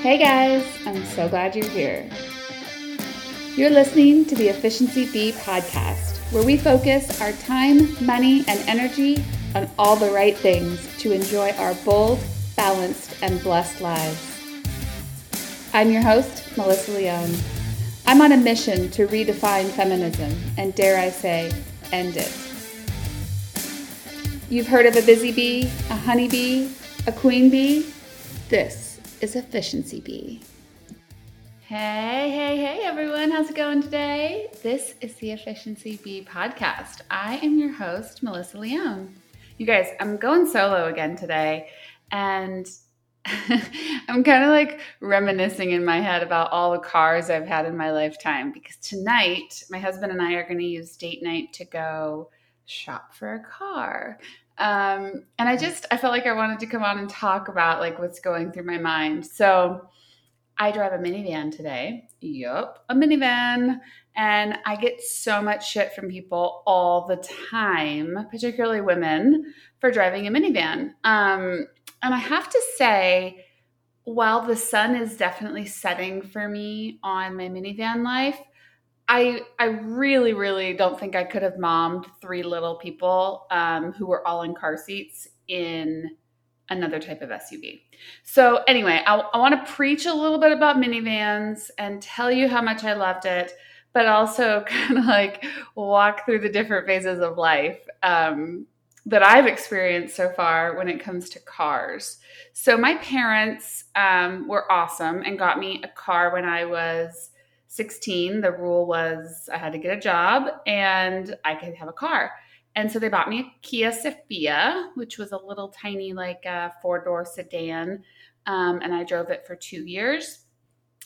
Hey guys, I'm so glad you're here. You're listening to the Efficiency Bee podcast, where we focus our time, money, and energy on all the right things to enjoy our bold, balanced, and blessed lives. I'm your host, Melissa Leone. I'm on a mission to redefine feminism and, dare I say, end it. You've heard of a busy bee, a honey bee, a queen bee? This is Efficiency Bee. Hey, hey, hey, everyone. How's it going today? This is the Efficiency Bee podcast. I am your host, Melissa Leone. You guys, I'm going solo again today, and I'm kind of like reminiscing in my head about all the cars I've had in my lifetime because tonight my husband and I are going to use date night to go shop for a car. Um, and I just I felt like I wanted to come on and talk about like what's going through my mind. So I drive a minivan today. Yup, a minivan. And I get so much shit from people all the time, particularly women, for driving a minivan. Um, and I have to say, while the sun is definitely setting for me on my minivan life, I I really really don't think I could have mommed three little people um, who were all in car seats in another type of SUV. So anyway, I, I want to preach a little bit about minivans and tell you how much I loved it, but also kind of like walk through the different phases of life um, that I've experienced so far when it comes to cars. So my parents um, were awesome and got me a car when I was 16, the rule was I had to get a job and I could have a car. And so they bought me a Kia Sephia, which was a little tiny, like a uh, four door sedan. Um, and I drove it for two years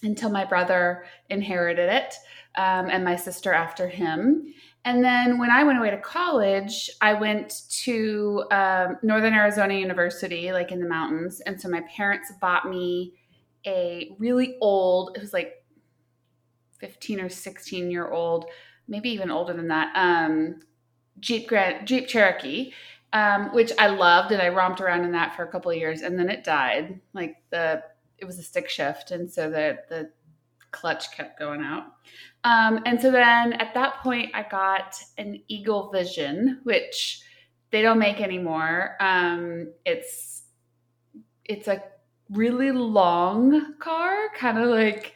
until my brother inherited it um, and my sister after him. And then when I went away to college, I went to um, Northern Arizona University, like in the mountains. And so my parents bought me a really old, it was like 15 or 16 year old, maybe even older than that, um, Jeep Grand Jeep Cherokee, um, which I loved, and I romped around in that for a couple of years, and then it died. Like the it was a stick shift, and so the the clutch kept going out. Um, and so then at that point, I got an Eagle Vision, which they don't make anymore. Um, it's it's a really long car, kind of like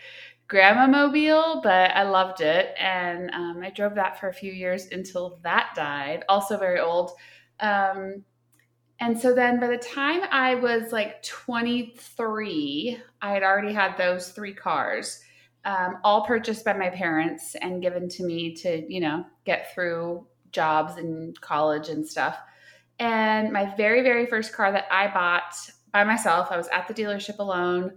grandma mobile, but I loved it. And um, I drove that for a few years until that died, also very old. Um, and so then by the time I was like 23, I had already had those three cars, um, all purchased by my parents and given to me to, you know, get through jobs and college and stuff. And my very, very first car that I bought by myself, I was at the dealership alone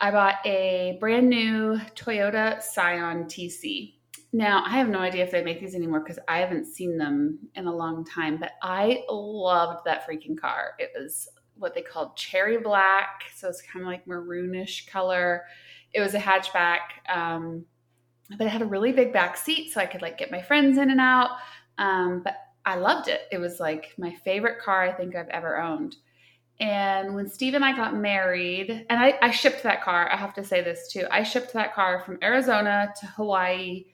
I bought a brand new Toyota Scion TC. Now, I have no idea if they make these anymore because I haven't seen them in a long time, but I loved that freaking car. It was what they called cherry black, so it's kind of like maroonish color. It was a hatchback, um, but it had a really big back seat, so I could like get my friends in and out. Um, but I loved it. It was like my favorite car I think I've ever owned. And when Steve and I got married, and I, I, shipped that car, I have to say this too. I shipped that car from Arizona to Hawaii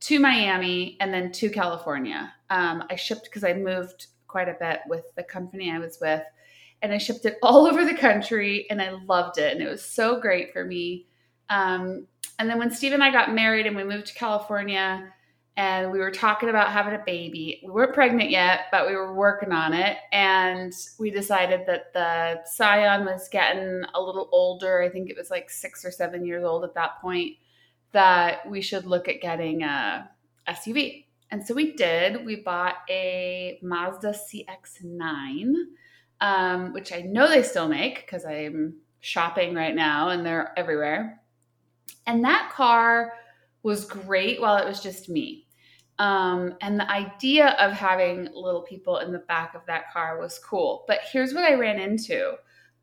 to Miami and then to California. Um, I shipped because I moved quite a bit with the company I was with, and I shipped it all over the country, and I loved it. And it was so great for me. Um, and then when Steve and I got married and we moved to California, and we were talking about having a baby. We weren't pregnant yet, but we were working on it. And we decided that the Scion was getting a little older. I think it was like six or seven years old at that point, that we should look at getting a SUV. And so we did. We bought a Mazda CX9, um, which I know they still make because I'm shopping right now and they're everywhere. And that car was great while it was just me. Um, and the idea of having little people in the back of that car was cool. But here's what I ran into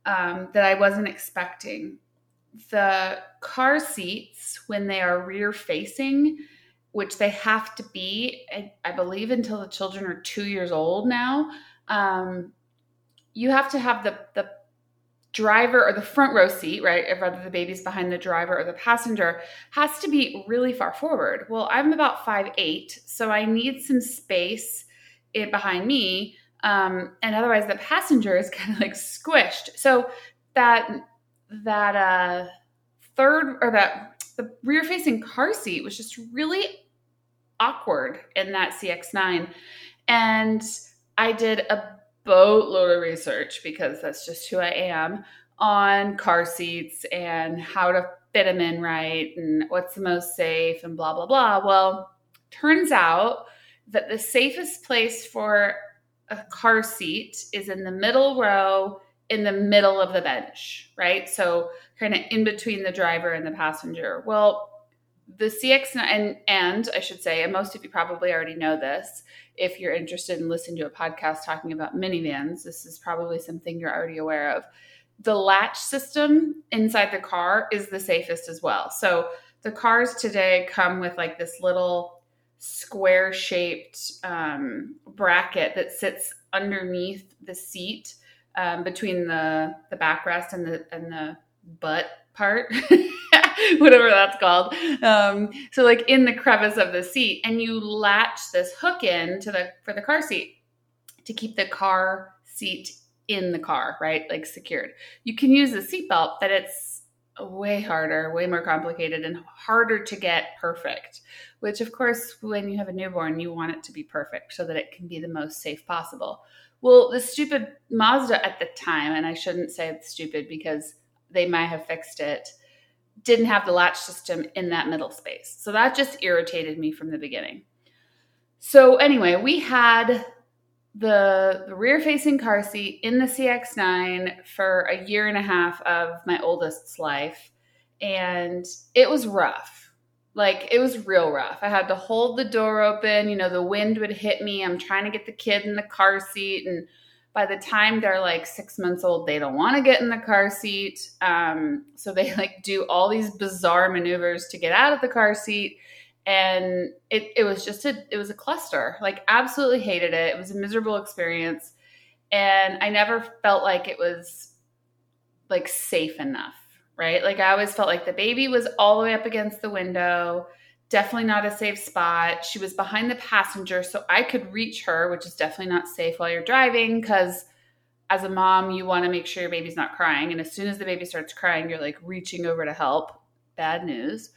um, that I wasn't expecting the car seats, when they are rear facing, which they have to be, I, I, believe, until the children are two years old now, um, you have to have the, the driver or the front row seat, right, If whether the baby's behind the driver or the passenger, has to be really far forward. Well, I'm about five eight, so I need some space in, behind me. Um, and otherwise the passenger is kind of like squished. So that that uh third or that the rear facing car seat was just really awkward in that CX9. And I did a boatload of research because that's just who I am on car seats and how to fit them in right and what's the most safe and blah, blah, blah. Well, turns out that the safest place for a car seat is in the middle row in the middle of the bench, right? So kind of in between the driver and the passenger. Well, the CX and and I should say, and most of you probably already know this. If you're interested in listening to a podcast talking about minivans, this is probably something you're already aware of. The latch system inside the car is the safest as well. So the cars today come with like this little square shaped um, bracket that sits underneath the seat um, between the the backrest and the and the butt part, whatever that's called. Um, so like in the crevice of the seat, and you latch this hook in to the for the car seat to keep the car seat in the car, right? Like secured. You can use a seatbelt, but it's way harder, way more complicated, and harder to get perfect. Which, of course, when you have a newborn, you want it to be perfect so that it can be the most safe possible. Well, the stupid Mazda at the time, and I shouldn't say it's stupid because they might have fixed it, didn't have the latch system in that middle space. So that just irritated me from the beginning. So, anyway, we had the, the rear facing car seat in the CX9 for a year and a half of my oldest's life. And it was rough. Like, it was real rough. I had to hold the door open. You know, the wind would hit me. I'm trying to get the kid in the car seat. And by the time they're like six months old, they don't want to get in the car seat. Um, so they like do all these bizarre maneuvers to get out of the car seat. And it, it was just a it was a cluster. Like absolutely hated it. It was a miserable experience. And I never felt like it was like safe enough, right? Like I always felt like the baby was all the way up against the window definitely not a safe spot. She was behind the passenger, so I could reach her, which is definitely not safe while you're driving because as a mom, you want to make sure your baby's not crying. And as soon as the baby starts crying, you're like reaching over to help. Bad news.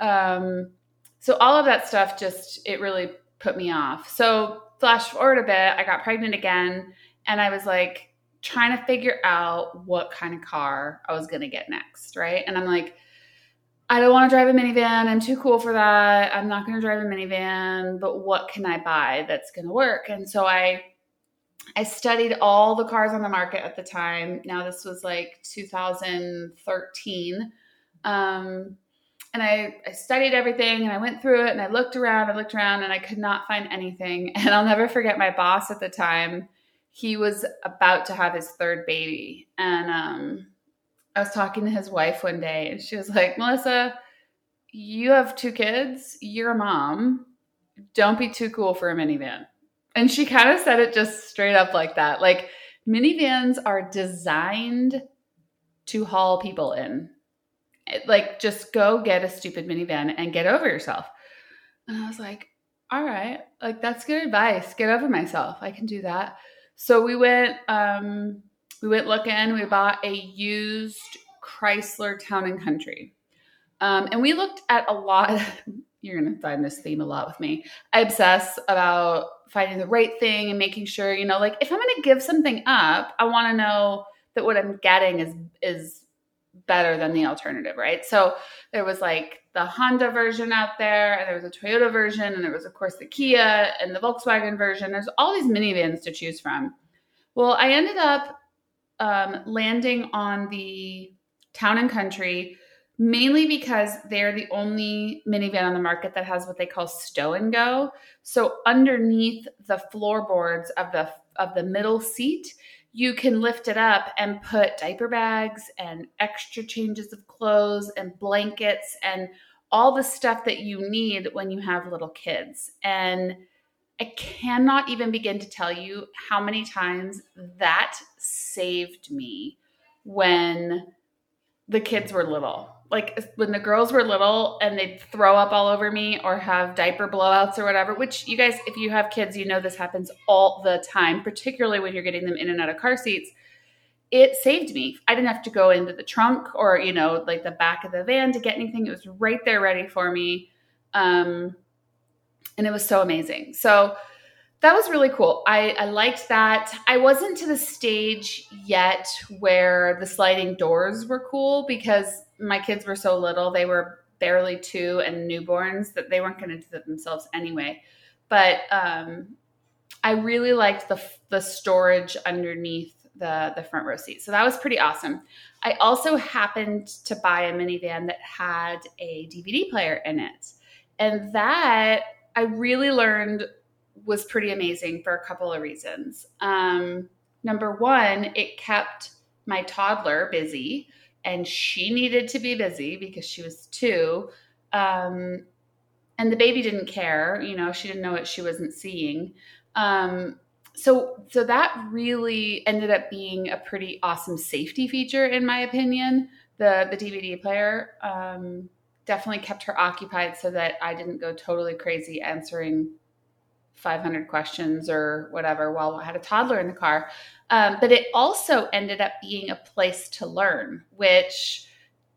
Um, so all of that stuff just, it really put me off. So flash forward a bit, I got pregnant again and I was like trying to figure out what kind of car I was going to get next. Right. And I'm like, I don't want to drive a minivan. I'm too cool for that. I'm not going to drive a minivan, but what can I buy that's going to work? And so I I studied all the cars on the market at the time. Now this was like 2013. Um, and I, I studied everything and I went through it and I looked around, I looked around and I could not find anything. And I'll never forget my boss at the time. He was about to have his third baby. And um, I was talking to his wife one day and she was like, Melissa, you have two kids, you're a mom. Don't be too cool for a minivan. And she kind of said it just straight up like that. Like, minivans are designed to haul people in. Like, just go get a stupid minivan and get over yourself. And I was like, all right, like, that's good advice. Get over myself. I can do that. So we went, um, we went looking. We bought a used Chrysler Town and Country. Um, and we looked at a lot. You're going to find this theme a lot with me. I obsess about finding the right thing and making sure, you know, like if I'm going to give something up, I want to know that what I'm getting is is better than the alternative, right? So there was like the Honda version out there, and there was a Toyota version, and there was of course the Kia and the Volkswagen version. There's all these minivans to choose from. Well, I ended up um, landing on the town and country mainly because they're the only minivan on the market that has what they call stow and go. So underneath the floorboards of the of the middle seat, you can lift it up and put diaper bags and extra changes of clothes and blankets and all the stuff that you need when you have little kids. And I cannot even begin to tell you how many times that saved me when the kids were little. Like when the girls were little and they'd throw up all over me or have diaper blowouts or whatever, which you guys, if you have kids, you know this happens all the time, particularly when you're getting them in and out of car seats. It saved me. I didn't have to go into the trunk or, you know, like the back of the van to get anything. It was right there ready for me. Um, and it was so amazing. So, that was really cool. I, I liked that. I wasn't to the stage yet where the sliding doors were cool because my kids were so little. They were barely two and newborns that they weren't going to do that themselves anyway. But um, I really liked the the storage underneath the the front row seat. So that was pretty awesome. I also happened to buy a minivan that had a DVD player in it. And that I really learned was pretty amazing for a couple of reasons. Um, number one, it kept my toddler busy, and she needed to be busy because she was two. Um, and the baby didn't care, you know, she didn't know what she wasn't seeing. Um, so, so that really ended up being a pretty awesome safety feature, in my opinion. The the DVD player um, definitely kept her occupied so that I didn't go totally crazy answering 500 questions or whatever while I had a toddler in the car. Um, but it also ended up being a place to learn, which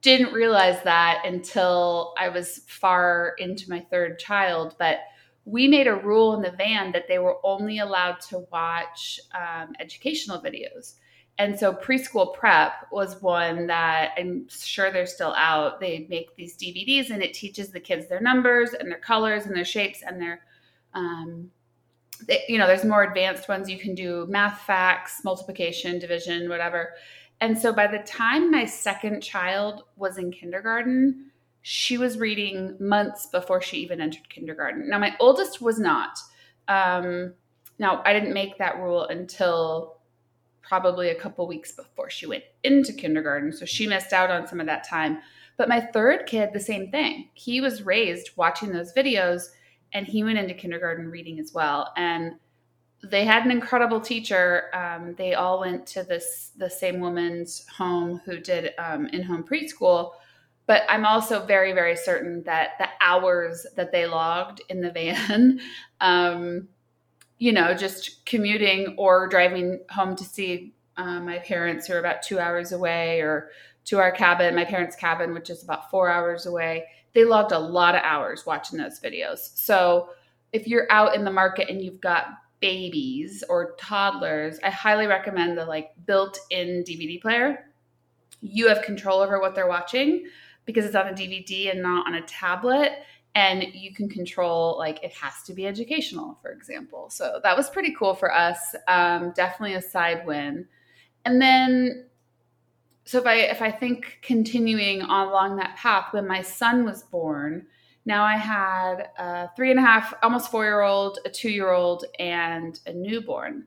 didn't realize that until I was far into my third child. But we made a rule in the van that they were only allowed to watch um, educational videos. And so preschool prep was one that I'm sure they're still out. They make these DVDs and it teaches the kids their numbers and their colors and their shapes and their um, they, you know, there's more advanced ones. You can do math facts, multiplication, division, whatever. And so by the time my second child was in kindergarten, she was reading months before she even entered kindergarten. Now, my oldest was not. Um, now, I didn't make that rule until probably a couple weeks before she went into kindergarten. So she missed out on some of that time. But my third kid, the same thing. He was raised watching those videos and he went into kindergarten reading as well. And they had an incredible teacher. Um, they all went to this the same woman's home who did um, in home preschool. But I'm also very very certain that the hours that they logged in the van, um, you know, just commuting or driving home to see uh, my parents who are about two hours away, or to our cabin, my parents' cabin, which is about four hours away they logged a lot of hours watching those videos. So if you're out in the market and you've got babies or toddlers, I highly recommend the like built-in DVD player. You have control over what they're watching because it's on a DVD and not on a tablet and you can control like it has to be educational for example. So that was pretty cool for us um, definitely a side win. And then so if I if I think continuing along that path, when my son was born, now I had a three and a half, almost four year old, a two year old, and a newborn,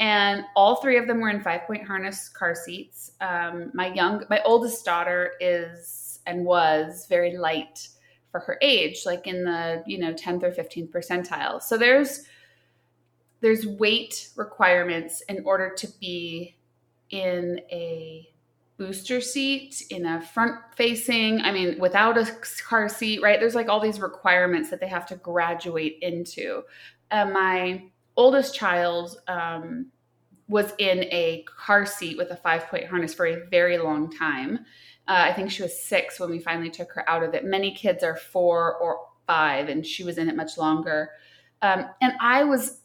and all three of them were in five point harness car seats. Um, my young, my oldest daughter is and was very light for her age, like in the you know tenth or fifteenth percentile. So there's there's weight requirements in order to be in a booster seat in a front facing i mean without a car seat right? There's like all these requirements that they have to graduate into. Uh, my oldest child um, was in a car seat with a five point harness for a very long time uh, i think she was six when we finally took her out of it many kids are four or five and she was in it much longer um, and i was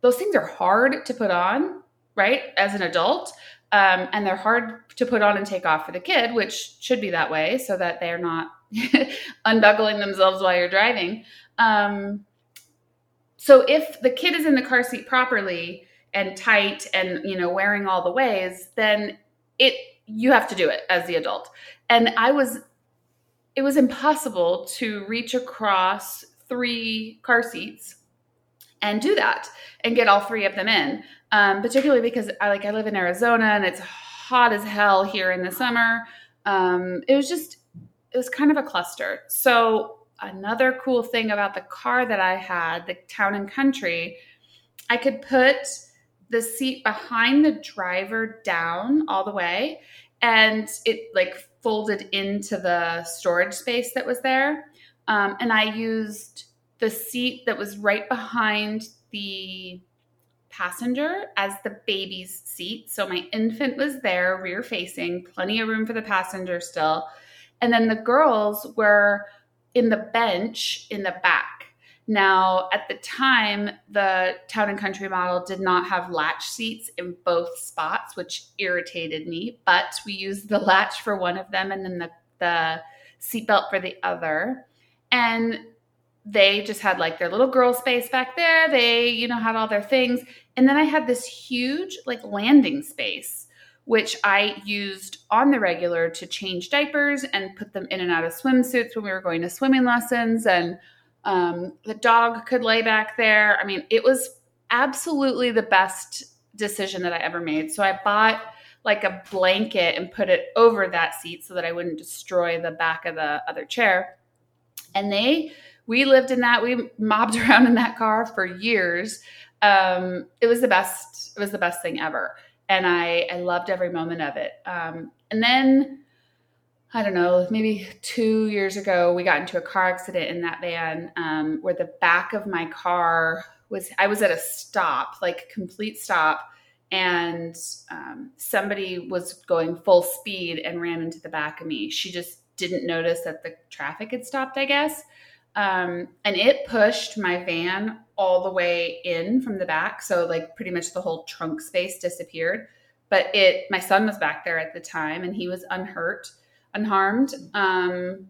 those things are hard to put on right as an adult um, and they're hard to put on and take off for the kid, which should be that way so that they're not unbuckling themselves while you're driving. Um, so if the kid is in the car seat properly and tight and you know wearing all the ways, then it you have to do it as the adult. And I was it was impossible to reach across three car seats and do that and get all three of them in um, particularly because I like I live in Arizona and it's hot as hell here in the summer. Um, it was just it was kind of a cluster. So another cool thing about the car that I had, the Town and Country, I could put the seat behind the driver down all the way and it like folded into the storage space that was there. Um, and I used the seat that was right behind the passenger as the baby's seat. So my infant was there, rear facing, plenty of room for the passenger still. And then the girls were in the bench in the back. Now, at the time, the town and country model did not have latch seats in both spots, which irritated me, but we used the latch for one of them and then the, the seatbelt for the other. And they just had like their little girl space back there. They, you know, had all their things. And then I had this huge like landing space, which I used on the regular to change diapers and put them in and out of swimsuits when we were going to swimming lessons. And um, the dog could lay back there. I mean, it was absolutely the best decision that I ever made. So I bought like a blanket and put it over that seat so that I wouldn't destroy the back of the other chair. And they, we lived in that, we mobbed around in that car for years. Um, it was the best, it was the best thing ever. And I, I loved every moment of it. Um, and then I don't know, maybe two years ago, we got into a car accident in that van um, where the back of my car was, I was at a stop, like complete stop, and um, somebody was going full speed and ran into the back of me. She just didn't notice that the traffic had stopped, I guess. Um, and it pushed my van all the way in from the back. So, like, pretty much the whole trunk space disappeared. But it, my son was back there at the time and he was unhurt unharmed. Um,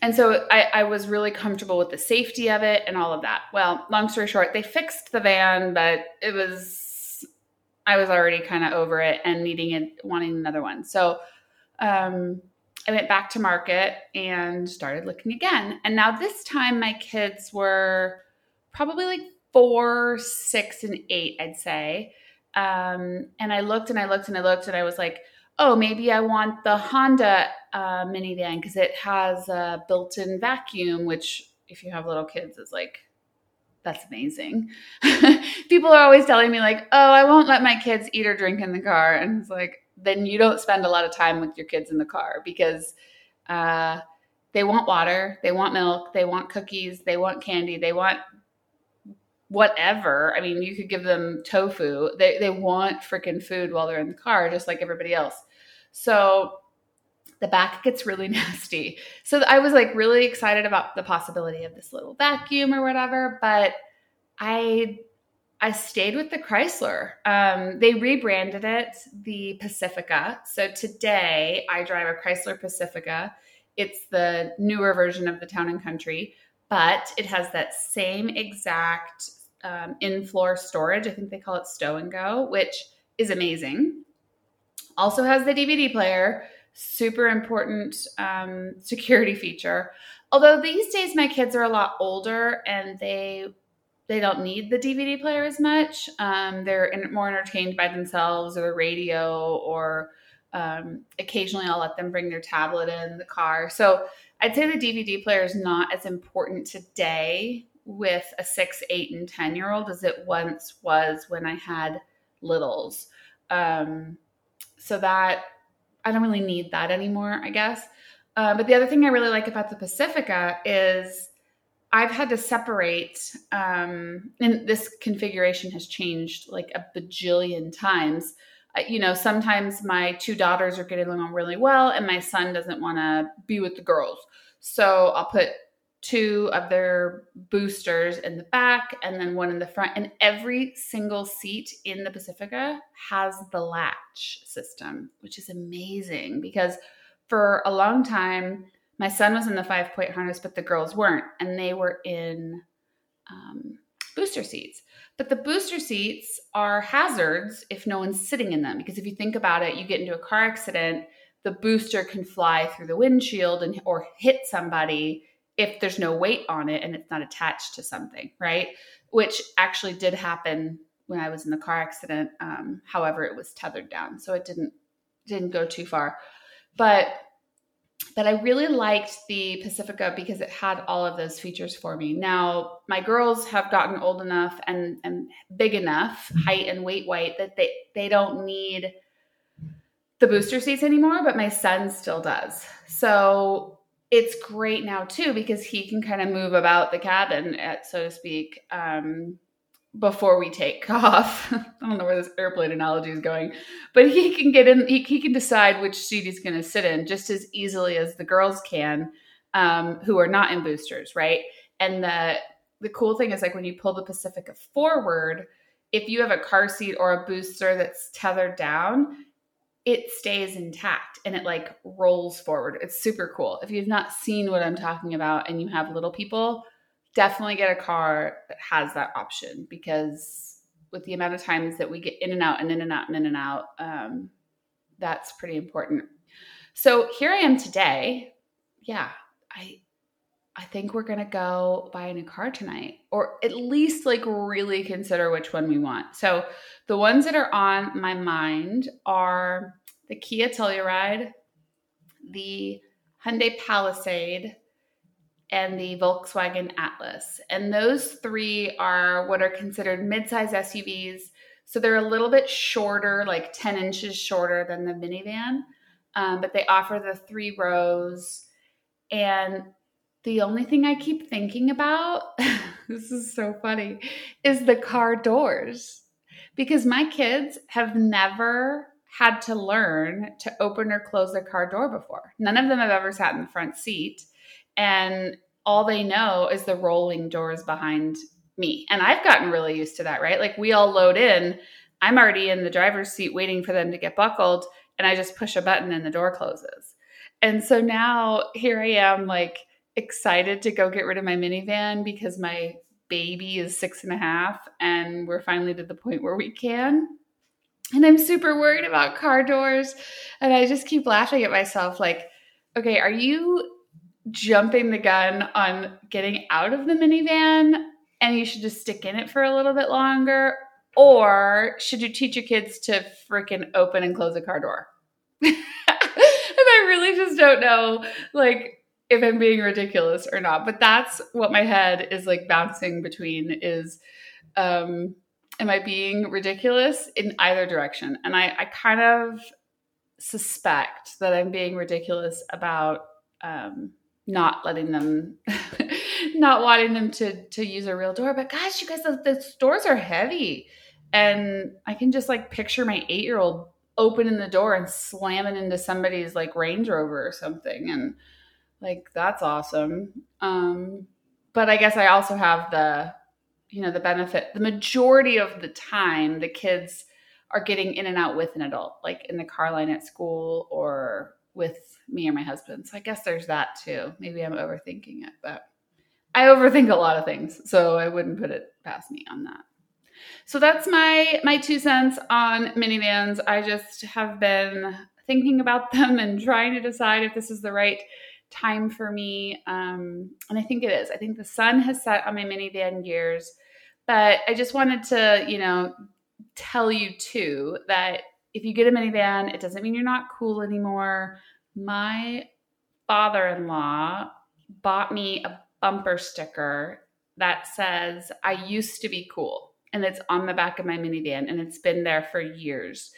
and so I, I, was really comfortable with the safety of it and all of that. Well, long story short, they fixed the van, but it was, I was already kind of over it and needing it, wanting another one. So um, I went back to market and started looking again. And now this time my kids were probably like four, six, and eight, I'd say. Um, and I looked and I looked and I looked and I was like, oh, maybe I want the Honda uh, minivan because it has a built in vacuum, which, if you have little kids, is like, that's amazing. People are always telling me, like, oh, I won't let my kids eat or drink in the car. And it's like, then you don't spend a lot of time with your kids in the car because uh, they want water, they want milk, they want cookies, they want candy, they want whatever. I mean, you could give them tofu. They they want freaking food while they're in the car, just like everybody else. So the back gets really nasty. So I was like really excited about the possibility of this little vacuum or whatever, but I I stayed with the Chrysler. Um, they rebranded it the Pacifica. So today I drive a Chrysler Pacifica. It's the newer version of the Town and Country, but it has that same exact um, in floor storage. I think they call it Stow and Go, which is amazing. Also has the DVD player, super important um, security feature. Although these days my kids are a lot older and they they don't need the DVD player as much. Um, they're in, more entertained by themselves or the radio, or um, occasionally I'll let them bring their tablet in the car. So I'd say the DVD player is not as important today with a six, eight, and 10 year old as it once was when I had littles. Um, so that I don't really need that anymore, I guess. Uh, but the other thing I really like about the Pacifica is I've had to separate, um, and this configuration has changed like a bajillion times. Uh, you know, sometimes my two daughters are getting along really well, and my son doesn't want to be with the girls. So I'll put two of their boosters in the back and then one in the front. And every single seat in the Pacifica has the latch system, which is amazing because for a long time, my son was in the five point harness, but the girls weren't. And they were in um, booster seats. But the booster seats are hazards if no one's sitting in them. Because if you think about it, you get into a car accident, the booster can fly through the windshield and or hit somebody if there's no weight on it and it's not attached to something, right? Which actually did happen when I was in the car accident. Um, however, it was tethered down, so it didn't didn't go too far. But but I really liked the Pacifica because it had all of those features for me. Now my girls have gotten old enough and and big enough, height and weight white, that they they don't need the booster seats anymore, but my son still does. So it's great now too because he can kind of move about the cabin, at, so to speak, um, before we take off. I don't know where this airplane analogy is going, but he can get in. He, he can decide which seat he's going to sit in just as easily as the girls can, um, who are not in boosters, right? And the the cool thing is like when you pull the Pacifica forward, if you have a car seat or a booster that's tethered down, it stays intact and it like rolls forward. It's super cool. If you've not seen what I'm talking about and you have little people, definitely get a car that has that option because with the amount of times that we get in and out and in and out and in and out, um, that's pretty important. So here I am today. Yeah, I I think we're gonna go buy a new car tonight, or at least like really consider which one we want. So the ones that are on my mind are the Kia Telluride, the Hyundai Palisade, and the Volkswagen Atlas. And those three are what are considered midsize SUVs. So they're a little bit shorter, like 10 inches shorter than the minivan, um, but they offer the three rows. And the only thing I keep thinking about, this is so funny, is the car doors because my kids have never had to learn to open or close their car door before. None of them have ever sat in the front seat. And all they know is the rolling doors behind me. And I've gotten really used to that, right? Like we all load in, I'm already in the driver's seat waiting for them to get buckled, and I just push a button and the door closes. And so now here I am, like excited to go get rid of my minivan because my baby is six and a half and we're finally to the point where we can. And I'm super worried about car doors. And I just keep laughing at myself like, okay, are you jumping the gun on getting out of the minivan and you should just stick in it for a little bit longer? Or should you teach your kids to freaking open and close a car door? and I really just don't know. Like, if I'm being ridiculous or not. But that's what my head is like bouncing between is um am I being ridiculous in either direction? And I, I kind of suspect that I'm being ridiculous about um not letting them not wanting them to to use a real door. But gosh, you guys, the, the doors are heavy. And I can just like picture my eight year old opening the door and slamming into somebody's like Range Rover or something. And like that's awesome. Um, but I guess I also have the, you know, the benefit. The majority of the time, the kids are getting in and out with an adult, like in the car line at school or with me or my husband. So I guess there's that too. Maybe I'm overthinking it, but I overthink a lot of things, so I wouldn't put it past me on that. So that's my my two cents on minivans. I just have been thinking about them and trying to decide if this is the right time for me. Um, and I think it is. I think the sun has set on my minivan gears. But I just wanted to, you know, tell you too that if you get a minivan, it doesn't mean you're not cool anymore. My father in law bought me a bumper sticker that says, I used to be cool. And it's on the back of my minivan and it's been there for years.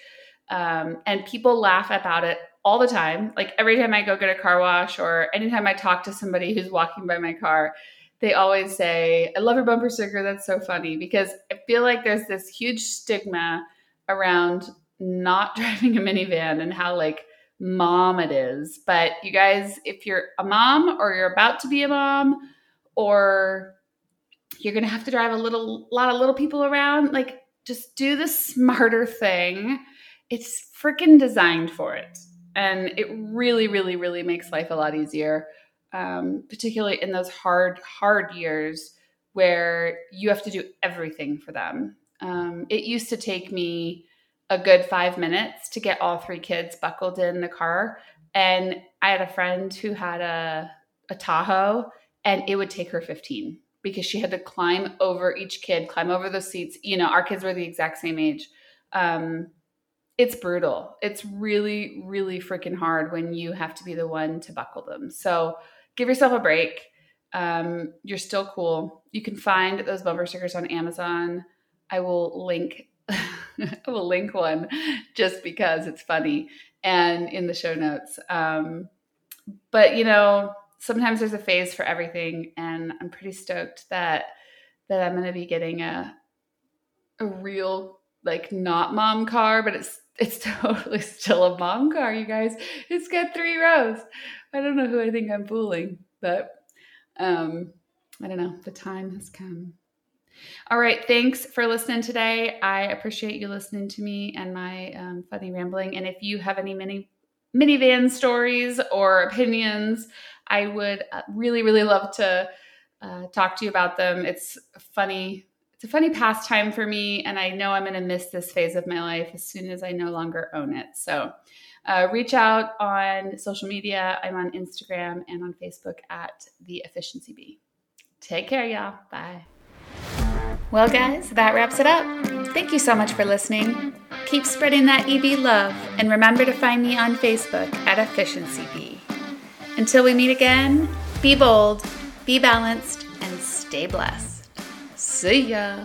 Um, and people laugh about it all the time. Like every time I go get a car wash or anytime I talk to somebody who's walking by my car, they always say, I love your bumper sticker. That's so funny because I feel like there's this huge stigma around not driving a minivan and how like mom it is. But you guys, if you're a mom or you're about to be a mom or you're going to have to drive a little lot of little people around, like just do the smarter thing. It's freaking designed for it and it really really really makes life a lot easier um, particularly in those hard hard years where you have to do everything for them. Um, it used to take me a good five minutes to get all three kids buckled in the car. And i had a friend who had a, a tahoe and it would take her 15 because she had to climb over each kid climb over the seats. You know our kids were the exact same age. Um, it's brutal. It's really, really freaking hard when you have to be the one to buckle them. So give yourself a break. Um, you're still cool. You can find those bumper stickers on Amazon. I will link I will link one just because it's funny and in the show notes. Um, but you know, sometimes there's a phase for everything, and I'm pretty stoked that that I'm going to be getting a a real like not mom car, but it's it's totally still a mom car, you guys. It's got three rows. I don't know who I think I'm fooling, but um, I don't know. The time has come. All right. Thanks for listening today. I appreciate you listening to me and my um, funny rambling. And if you have any mini minivan stories or opinions, I would uh, really, really love to uh, talk to you about them. It's funny. It's a funny pastime for me, and I know I'm going to miss this phase of my life as soon as I no longer own it. So, uh, reach out on social media. I'm on Instagram and on Facebook at the Efficiency Bee. Take care, y'all. Bye. Well, guys, that wraps it up. Thank you so much for listening. Keep spreading that EB love, and remember to find me on Facebook at Efficiency Bee. Until we meet again, be bold, be balanced, and stay blessed. 所以呀